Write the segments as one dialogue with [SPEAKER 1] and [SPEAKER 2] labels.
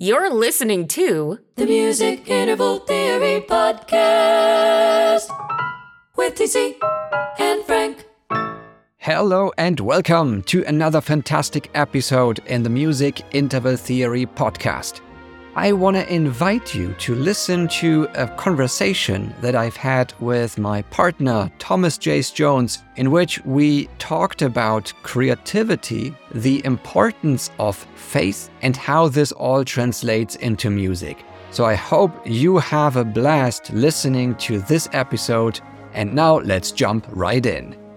[SPEAKER 1] You're listening to
[SPEAKER 2] the Music Interval Theory Podcast with TC and Frank.
[SPEAKER 3] Hello and welcome to another fantastic episode in the Music Interval Theory Podcast. I want to invite you to listen to a conversation that I've had with my partner, Thomas Jace Jones, in which we talked about creativity, the importance of faith, and how this all translates into music. So I hope you have a blast listening to this episode. And now let's jump right in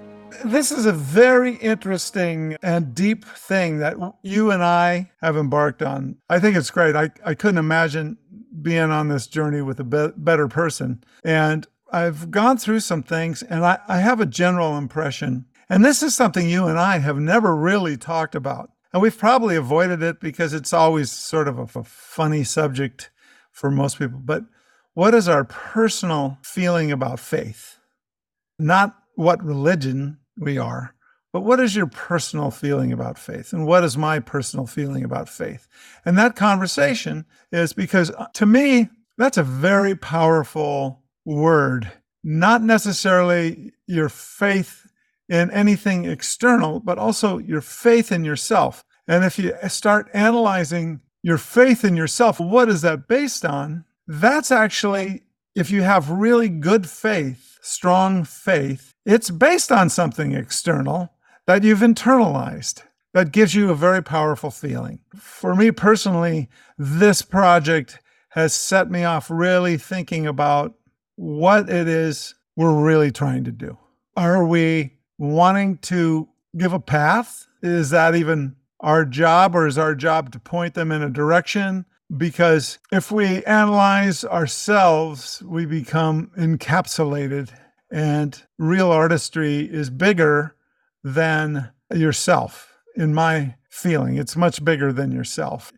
[SPEAKER 4] this is a very interesting and deep thing that you and I have embarked on. I think it's great. I, I couldn't imagine being on this journey with a be- better person. And I've gone through some things and I, I have a general impression. And this is something you and I have never really talked about. And we've probably avoided it because it's always sort of a, a funny subject for most people. But what is our personal feeling about faith? Not what religion we are. But what is your personal feeling about faith? And what is my personal feeling about faith? And that conversation is because uh, to me, that's a very powerful word, not necessarily your faith in anything external, but also your faith in yourself. And if you start analyzing your faith in yourself, what is that based on? That's actually, if you have really good faith, strong faith, it's based on something external that you've internalized that gives you a very powerful feeling. For me personally, this project has set me off really thinking about what it is we're really trying to do. Are we wanting to give a path? Is that even our job, or is our job to point them in a direction? Because if we analyze ourselves, we become encapsulated and real artistry is bigger than yourself, in my feeling. It's much bigger than yourself.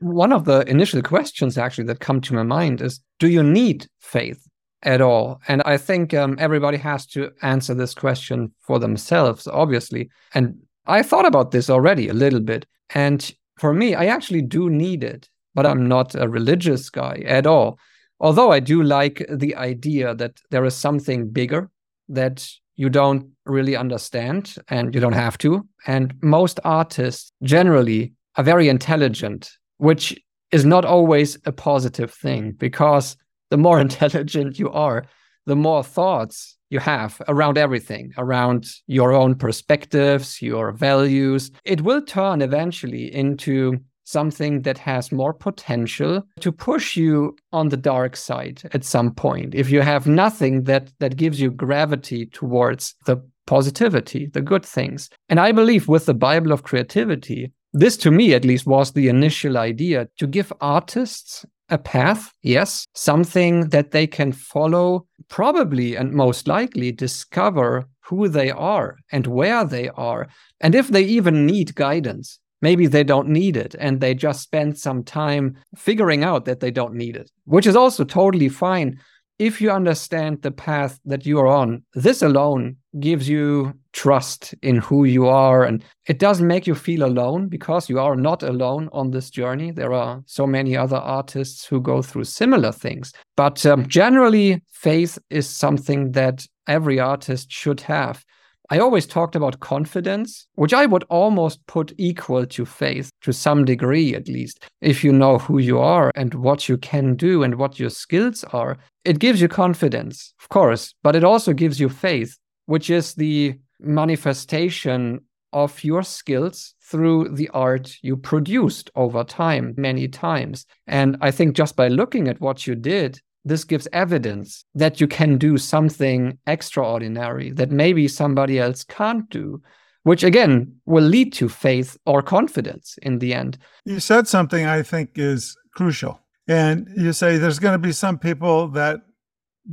[SPEAKER 3] One of the initial questions actually that come to my mind is Do you need faith at all? And I think um, everybody has to answer this question for themselves, obviously. And I thought about this already a little bit. And for me, I actually do need it, but I'm not a religious guy at all. Although I do like the idea that there is something bigger that you don't really understand and you don't have to. And most artists generally are very intelligent, which is not always a positive thing because the more intelligent you are, the more thoughts you have around everything, around your own perspectives, your values. It will turn eventually into something that has more potential to push you on the dark side at some point. If you have nothing that that gives you gravity towards the positivity the good things. And i believe with the bible of creativity this to me at least was the initial idea to give artists a path yes something that they can follow probably and most likely discover who they are and where they are. And if they even need guidance maybe they don't need it and they just spend some time figuring out that they don't need it, which is also totally fine. If you understand the path that you are on, this alone gives you trust in who you are. And it doesn't make you feel alone because you are not alone on this journey. There are so many other artists who go through similar things. But um, generally, faith is something that every artist should have. I always talked about confidence, which I would almost put equal to faith to some degree, at least. If you know who you are and what you can do and what your skills are, it gives you confidence, of course, but it also gives you faith, which is the manifestation of your skills through the art you produced over time, many times. And I think just by looking at what you did, this gives evidence that you can do something extraordinary that maybe somebody else can't do, which again will lead to faith or confidence in the end.
[SPEAKER 4] You said something I think is crucial. And you say there's going to be some people that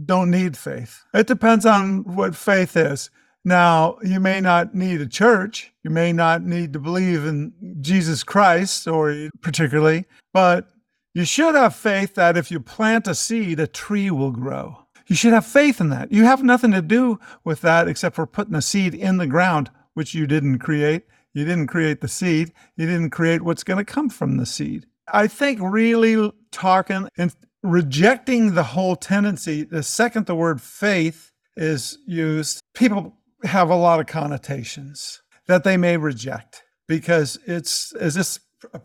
[SPEAKER 4] don't need faith. It depends on what faith is. Now, you may not need a church, you may not need to believe in Jesus Christ or particularly, but you should have faith that if you plant a seed, a tree will grow. You should have faith in that. You have nothing to do with that except for putting a seed in the ground, which you didn't create. You didn't create the seed. You didn't create what's going to come from the seed. I think really talking and rejecting the whole tendency, the second the word faith is used, people have a lot of connotations that they may reject because it's is this a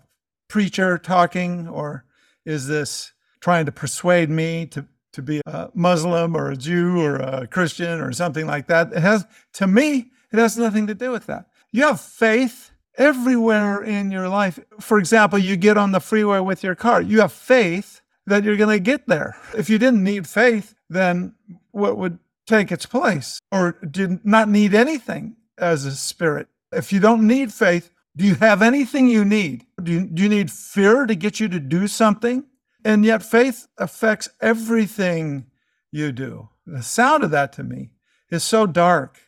[SPEAKER 4] preacher talking or is this trying to persuade me to to be a Muslim or a Jew or a Christian or something like that. It has to me, it has nothing to do with that. You have faith everywhere in your life. For example, you get on the freeway with your car. You have faith that you're going to get there. If you didn't need faith, then what would take its place? Or did not need anything as a spirit? If you don't need faith, do you have anything you need? Do you, do you need fear to get you to do something? And yet, faith affects everything you do. The sound of that to me is so dark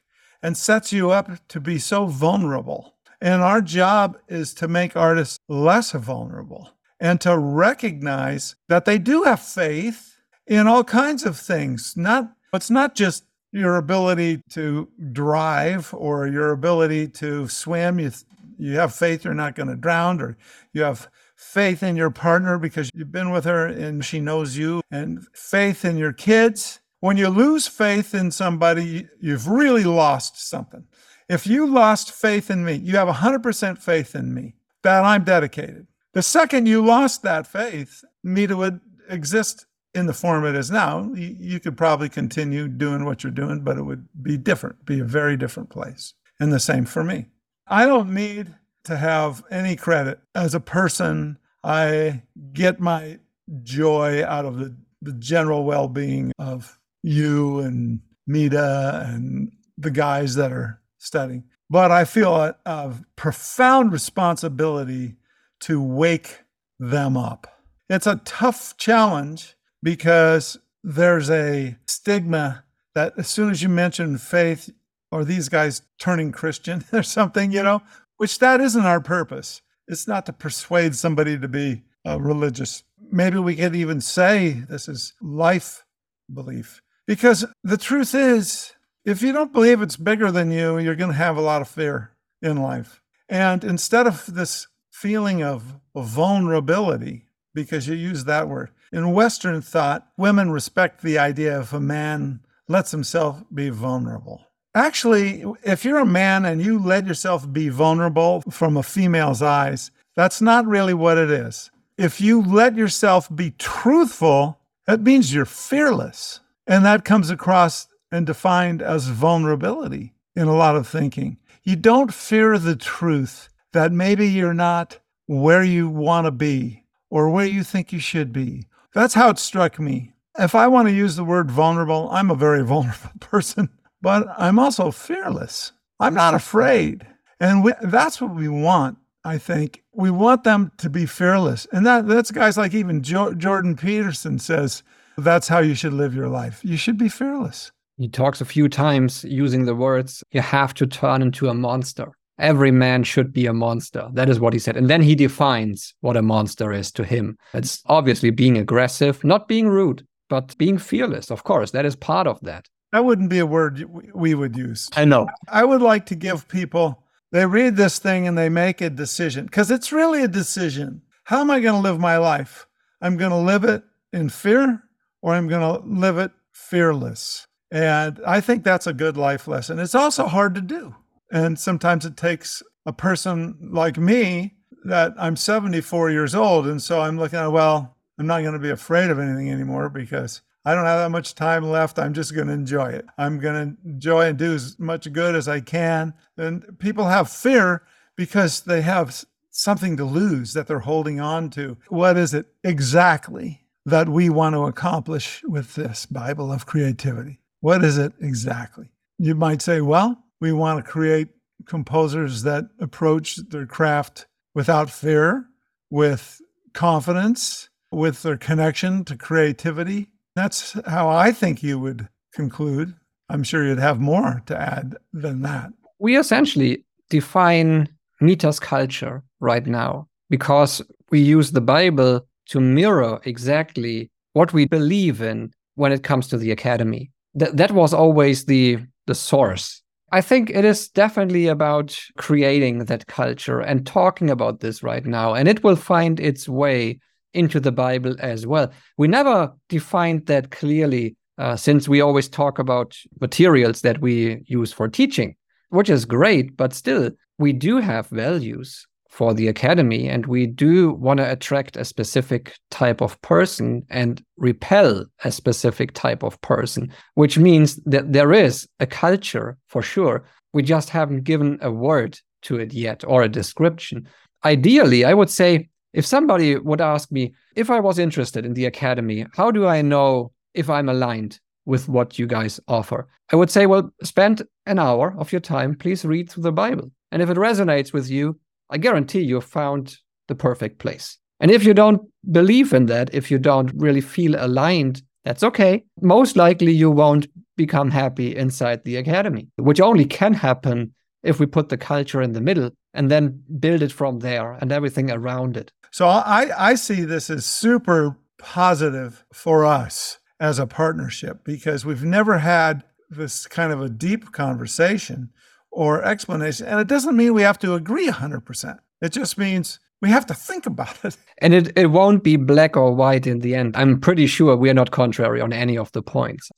[SPEAKER 4] and sets you up to be so vulnerable. And our job is to make artists less vulnerable and to recognize that they do have faith in all kinds of things. Not it's not just your ability to drive or your ability to swim. You you have faith you're not going to drown, or you have faith in your partner because you've been with her and she knows you, and faith in your kids. When you lose faith in somebody, you've really lost something. If you lost faith in me, you have 100% faith in me that I'm dedicated. The second you lost that faith, Mita would exist in the form it is now. You, you could probably continue doing what you're doing, but it would be different, be a very different place. And the same for me. I don't need to have any credit. As a person, I get my joy out of the, the general well being of you and Mita and the guys that are studying. But I feel a, a profound responsibility to wake them up. It's a tough challenge because there's a stigma that as soon as you mention faith or these guys turning Christian or something, you know, which that isn't our purpose. It's not to persuade somebody to be uh, religious. Maybe we could even say this is life belief. Because the truth is, if you don't believe it's bigger than you, you're going to have a lot of fear in life. And instead of this feeling of, vulnerability, because you use that word, in Western thought, women respect the idea if a man lets himself be vulnerable. Actually, if you're a man and you let yourself be vulnerable from a female's eyes, that's not really what it is. If you let yourself be truthful, that means you're fearless. And that comes across and defined as vulnerability in a lot of thinking. You don't fear the truth that maybe you're not where you want to be or where you think you should be. That's how it struck me. If I want to use the word vulnerable, I'm a very vulnerable person but I'm also fearless. I'm not afraid. And we, that's what we want, I think. We want them to be fearless. And that, that's guys like even jo- Jordan Peterson says that's how you should live your life. You should be fearless.
[SPEAKER 3] He talks a few times using the words, you have to turn into a monster. Every man should be a monster. That is what he said. And then he defines what a monster is to him. It's obviously being aggressive, not being rude, but being fearless. Of course, that is part of that.
[SPEAKER 4] That wouldn't be a word we would use.
[SPEAKER 3] I know.
[SPEAKER 4] I would like to give people, they read this thing and they make a decision because it's really a decision. How am I going to live my life? I'm going to live it in fear or I'm going to live it fearless. And I think that's a good life lesson. It's also hard to do. And sometimes it takes a person like me that I'm 74 years old. And so I'm looking at, well, I'm not going to be afraid of anything anymore because I don't have that much time left. I'm just going to enjoy it. I'm going to enjoy and do as much good as I can. And people have fear because they have something to lose that they're holding on to. What is it exactly that we want to accomplish with this Bible of creativity? What is it exactly? You might say, well, we want to create composers that approach their craft without fear, with confidence, with their connection to creativity, that's how I think you would conclude. I'm sure you'd have more to add than that.
[SPEAKER 3] We essentially define Mita's culture right now because we use the Bible to mirror exactly what we believe in when it comes to the academy. That that was always the the source. I think it is definitely about creating that culture and talking about this right now. And it will find its way into the Bible as well. We never defined that clearly uh, since we always talk about materials that we use for teaching, which is great, but still, we do have values for the academy and we do want to attract a specific type of person and repel a specific type of person which means that there is a culture for sure we just haven't given a word to it yet or a description ideally i would say if somebody would ask me if i was interested in the academy how do i know if i'm aligned with what you guys offer i would say well spend an hour of your time please read through the bible and if it resonates with you I guarantee you found the perfect place. And if you don't believe in that, if you don't really feel aligned, that's okay. Most likely you won't become happy inside the academy, which only can happen if we put the culture in the middle and then build it from there and everything around it.
[SPEAKER 4] So I, I see this as super positive for us as a partnership because we've never had this kind of a deep conversation or explanation. And it doesn't mean we have to agree 100%. It just means we have to think about it.
[SPEAKER 3] And it, it won't be black or white in the end. I'm pretty sure we are not contrary on any of the points.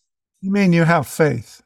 [SPEAKER 4] You mean you have faith?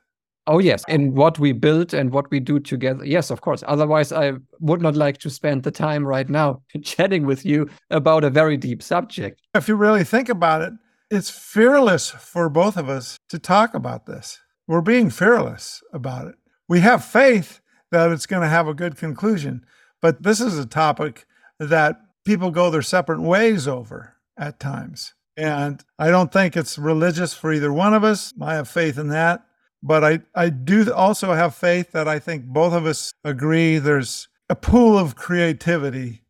[SPEAKER 3] Oh, yes. In what we build and what we do together. Yes, of course. Otherwise, I would not like to spend the time right now chatting with you about a very deep subject.
[SPEAKER 4] If you really think about it, it's fearless for both of us to talk about this. We're being fearless about it we have faith that it's going to have a good conclusion. But this is a topic that people go their separate ways over at times. And I don't think it's religious for either one of us. I have faith in that. But I, I do also have faith that I think both of us agree there's a pool of creativity,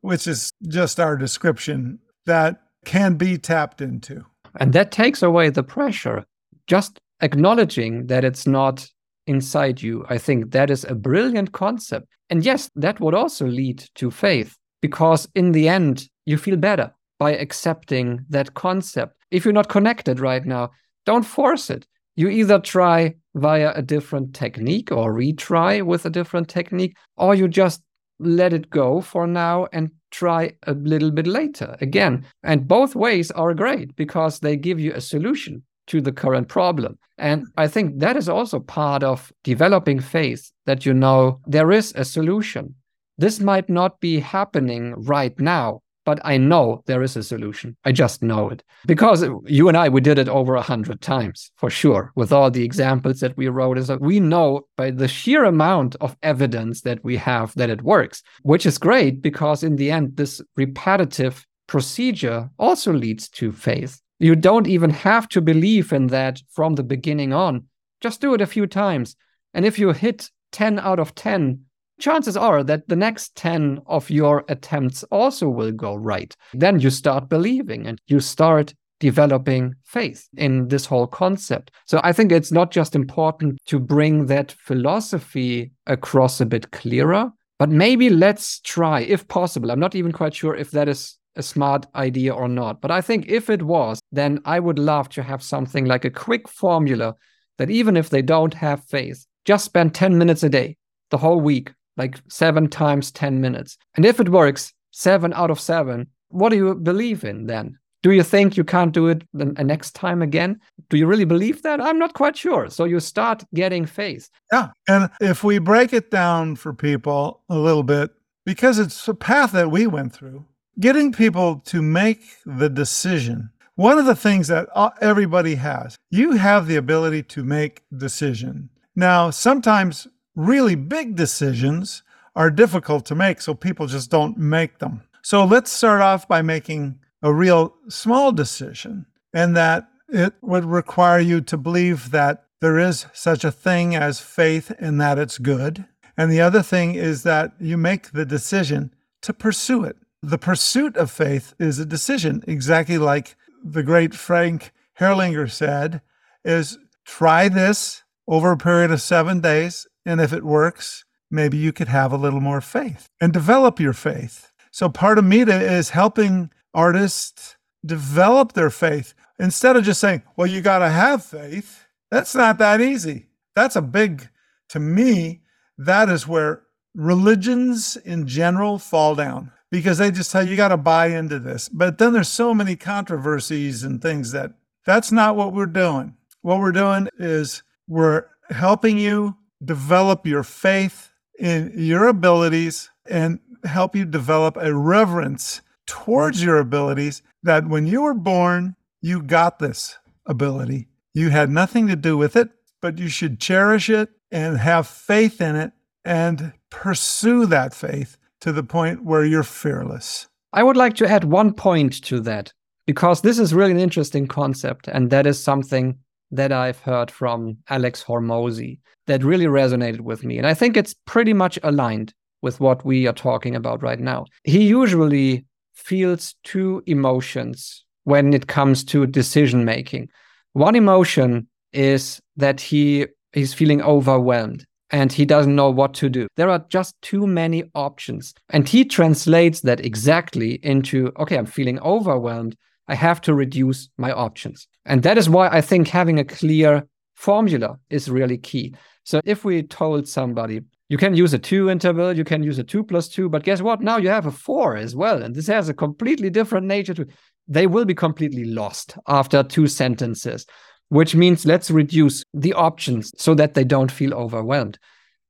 [SPEAKER 4] which is just our description, that can be tapped into.
[SPEAKER 3] And that takes away the pressure. Just acknowledging that it's not inside you. I think that is a brilliant concept. And yes, that would also lead to faith because in the end, you feel better by accepting that concept. If you're not connected right now, don't force it. You either try via a different technique or retry with a different technique, or you just let it go for now and try a little bit later again. And both ways are great because they give you a solution to the current problem. And I think that is also part of developing faith that you know there is a solution. This might not be happening right now, but I know there is a solution. I just know it because you and I, we did it over a hundred times for sure with all the examples that we wrote. Is we know by the sheer amount of evidence that we have that it works, which is great because in the end, this repetitive procedure also leads to faith. You don't even have to believe in that from the beginning on. Just do it a few times. And if you hit 10 out of 10, chances are that the next 10 of your attempts also will go right. Then you start believing and you start developing faith in this whole concept. So I think it's not just important to bring that philosophy across a bit clearer, but maybe let's try, if possible. I'm not even quite sure if that is a smart idea or not. But I think if it was, then I would love to have something like a quick formula that even if they don't have faith, just spend 10 minutes a day, the whole week, like seven times 10 minutes. And if it works, seven out of seven, what do you believe in then? Do you think you can't do it the next time again? Do you really believe that? I'm not quite sure. So you start getting faith.
[SPEAKER 4] Yeah. And if we break it down for people a little bit, because it's a path that we went through, getting people to make the decision. One of the things that everybody has, you have the ability to make decision. Now, sometimes really big decisions are difficult to make, so people just don't make them. So let's start off by making a real small decision, and that it would require you to believe that there is such a thing as faith and that it's good. And the other thing is that you make the decision to pursue it. The pursuit of faith is a decision, exactly like the great Frank Herrlinger said, is try this over a period of seven days, and if it works, maybe you could have a little more faith and develop your faith. So part of MITA is helping artists develop their faith instead of just saying, well, you got to have faith. That's not that easy. That's a big to me, that is where religions in general fall down because they just tell you, you got to buy into this. But then there's so many controversies and things that that's not what we're doing. What we're doing is we're helping you develop your faith in your abilities and help you develop a reverence towards your abilities that when you were born, you got this ability. You had nothing to do with it, but you should cherish it and have faith in it and pursue that faith to the point where you're fearless.
[SPEAKER 3] I would like to add one point to that because this is really an interesting concept. And that is something that I've heard from Alex Hormozi that really resonated with me. And I think it's pretty much aligned with what we are talking about right now. He usually feels two emotions when it comes to decision making. One emotion is that he is feeling overwhelmed and he doesn't know what to do. There are just too many options. And he translates that exactly into okay, I'm feeling overwhelmed. I have to reduce my options. And that is why I think having a clear formula is really key. So if we told somebody, you can use a two interval, you can use a two plus two, but guess what? Now you have a four as well. And this has a completely different nature to they will be completely lost after two sentences which means let's reduce the options so that they don't feel overwhelmed.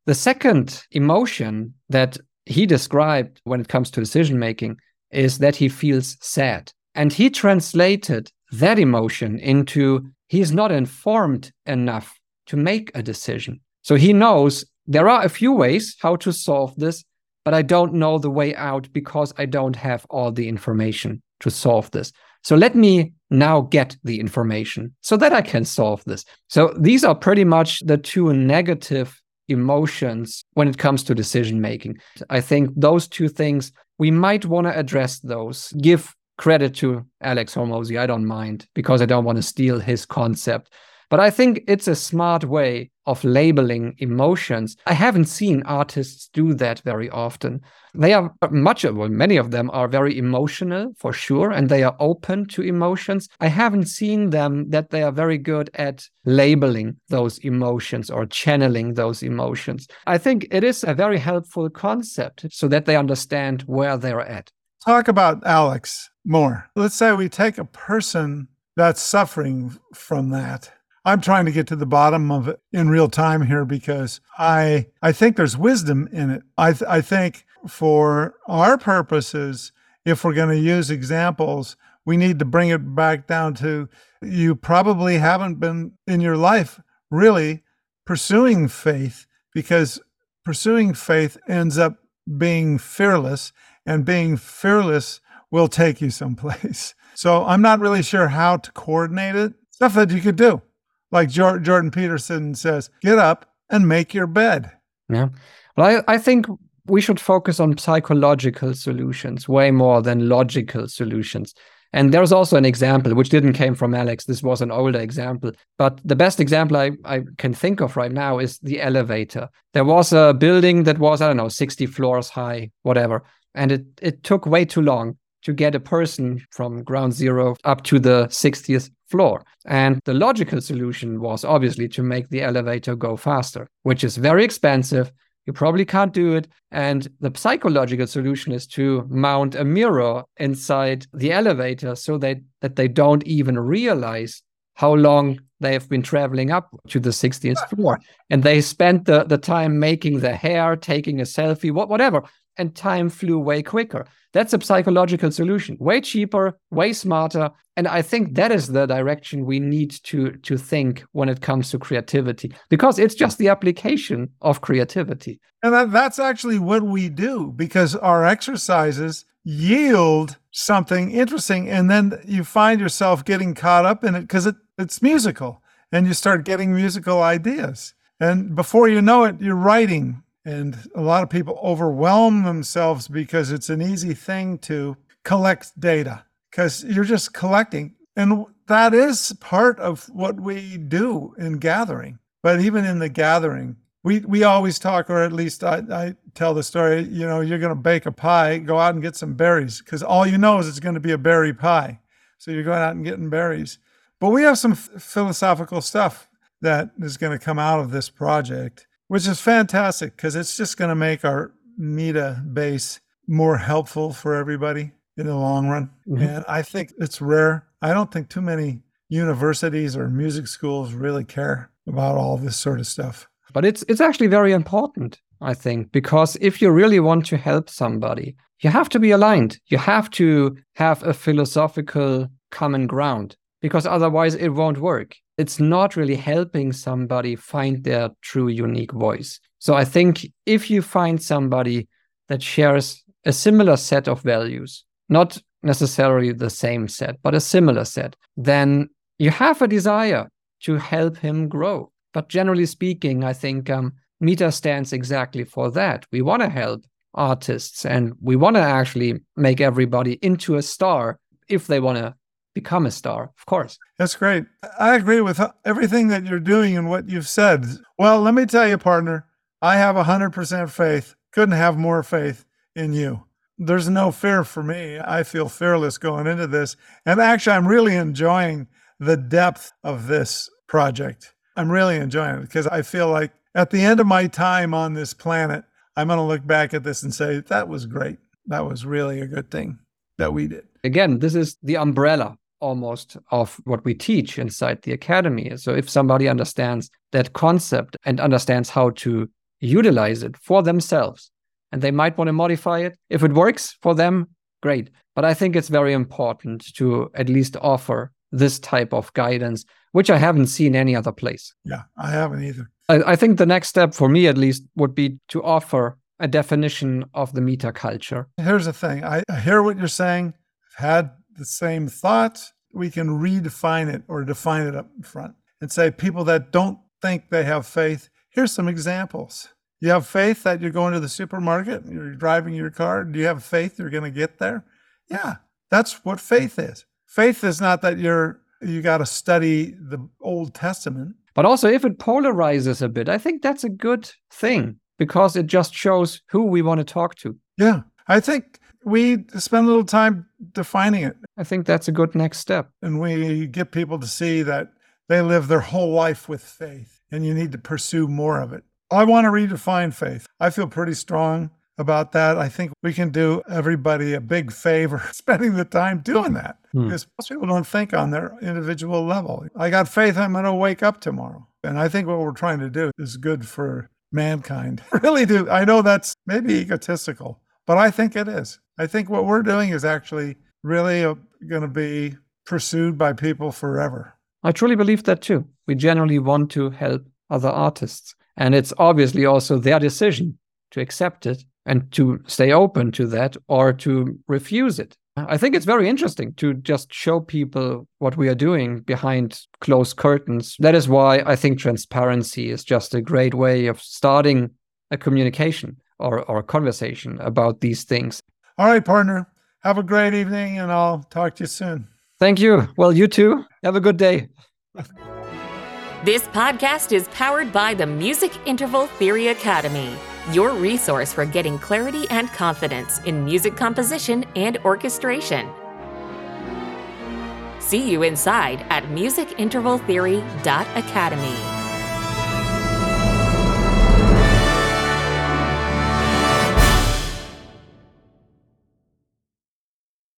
[SPEAKER 3] The second emotion that he described when it comes to decision making is that he feels sad. And he translated that emotion into he's not informed enough to make a decision. So he knows there are a few ways how to solve this, but I don't know the way out because I don't have all the information to solve this. So let me now get the information so that I can solve this. So these are pretty much the two negative emotions when it comes to decision making. I think those two things, we might want to address those. Give credit to Alex Hormozi. I don't mind because I don't want to steal his concept. But I think it's a smart way of labeling emotions. I haven't seen artists do that very often. They are uh, much of, well, many of them are very emotional for sure, and they are open to emotions. I haven't seen them that they are very good at labeling those emotions or channeling those emotions. I think it is a very helpful concept so that they understand where they're at.
[SPEAKER 4] Talk about Alex more. Let's say we take a person that's suffering from that I'm trying to get to the bottom of it in real time here because I I think there's wisdom in it. I th- I think for our purposes, if we're going to use examples, we need to bring it back down to you probably haven't been in your life really pursuing faith because pursuing faith ends up being fearless and being fearless will take you someplace. So I'm not really sure how to coordinate it. Stuff that you could do like Jordan Peterson says, get up and make your bed.
[SPEAKER 3] Yeah. Well, I, I think we should focus on psychological solutions way more than logical solutions. And there's also an example which didn't came from Alex. This was an older example. But the best example I, I can think of right now is the elevator. There was a building that was, I don't know, 60 floors high, whatever. And it, it took way too long to get a person from ground zero up to the 60th floor. And the logical solution was obviously to make the elevator go faster, which is very expensive. You probably can't do it. And the psychological solution is to mount a mirror inside the elevator so that, that they don't even realize how long they have been traveling up to the 60th floor. And they spent the, the time making the hair, taking a selfie, what, whatever. And time flew way quicker. That's a psychological solution, way cheaper, way smarter. And I think that is the direction we need to, to think when it comes to creativity, because it's just the application of creativity.
[SPEAKER 4] And that, that's actually what we do, because our exercises yield something interesting. And then you find yourself getting caught up in it because it, it's musical and you start getting musical ideas. And before you know it, you're writing and a lot of people overwhelm themselves because it's an easy thing to collect data because you're just collecting. And that is part of what we do in gathering. But even in the gathering, we, we always talk, or at least I, I tell the story, you know, you're going to bake a pie, go out and get some berries because all you know is it's going to be a berry pie. So you're going out and getting berries. But we have some philosophical stuff that is going to come out of this project which is fantastic because it's just going to make our MITA base more helpful for everybody in the long run.
[SPEAKER 3] Mhm.
[SPEAKER 4] And I think it's rare. I don't think too many universities or music schools really care about all this sort of stuff.
[SPEAKER 3] But it's it's actually very important, I think, because if you really want to help somebody, you have to be aligned. You have to have a philosophical common ground because otherwise it won't work. It's not really helping somebody find their true unique voice. So I think if you find somebody that shares a similar set of values, not necessarily the same set, but a similar set, then you have a desire to help him grow. But generally speaking, I think um, MITA stands exactly for that. We want to help artists and we want to actually make everybody into a star if they want to become a star, of course.
[SPEAKER 4] That's great. I agree with everything that you're doing and what you've said. Well, let me tell you, partner, I have 100% faith. Couldn't have more faith in you. There's no fear for me. I feel fearless going into this. And actually, I'm really enjoying the depth of this project. I'm really enjoying it because I feel like at the end of my time on this planet, I'm going to look back at this and say, that was great. That was really a good thing that we did.
[SPEAKER 3] Again, this is the umbrella almost of what we teach inside the academy. So if somebody understands that concept and understands how to utilize it for themselves, and they might want to modify it, if it works for them, great. But I think it's very important to at least offer this type of guidance, which I haven't seen any other place.
[SPEAKER 4] Yeah, I haven't either.
[SPEAKER 3] I, I think the next step for me, at least, would be to offer a definition of the MITA culture.
[SPEAKER 4] Here's the thing I I hear what you're saying. Had the same thought. We can redefine it or define it up front and say people that don't think they have faith, here's some examples. You have faith that you're going to the supermarket, and you're driving your car. Do you have faith you're going to get there? Yeah, that's what faith is. Faith is not that you're you got to study the Old Testament.
[SPEAKER 3] But also, if it polarizes a bit, I think that's a good thing because it just shows who we want to talk to.
[SPEAKER 4] Yeah, I think we spend a little time defining it
[SPEAKER 3] I think that's a good next step.
[SPEAKER 4] and we get people to see that they live their whole life with faith and you need to pursue more of it. I want to redefine faith. I feel pretty strong about that. I think we can do everybody a big favor spending the time doing that
[SPEAKER 3] Hmm.
[SPEAKER 4] because most people don't think on their individual level. I got faith I'm going to wake up tomorrow. And I think what we're trying to do is good for mankind. I really do. I know that's maybe egotistical, but I think it is. I think what we're doing is actually really uh, going to be pursued by people forever.
[SPEAKER 3] I truly believe that too. We generally want to help other artists. And it's obviously also their decision to accept it and to stay open to that or to refuse it. I think it's very interesting to just show people what we are doing behind closed curtains. That is why I think transparency is just a great way of starting a communication or, or a conversation about these things.
[SPEAKER 4] All right, partner. Have a great evening and I'll talk to you soon.
[SPEAKER 3] Thank you. Well, you too. Have a good day.
[SPEAKER 1] This podcast is powered by the Music Interval Theory Academy, your resource for getting clarity and confidence in music composition and orchestration. See you inside at musicintervaltheory.academy.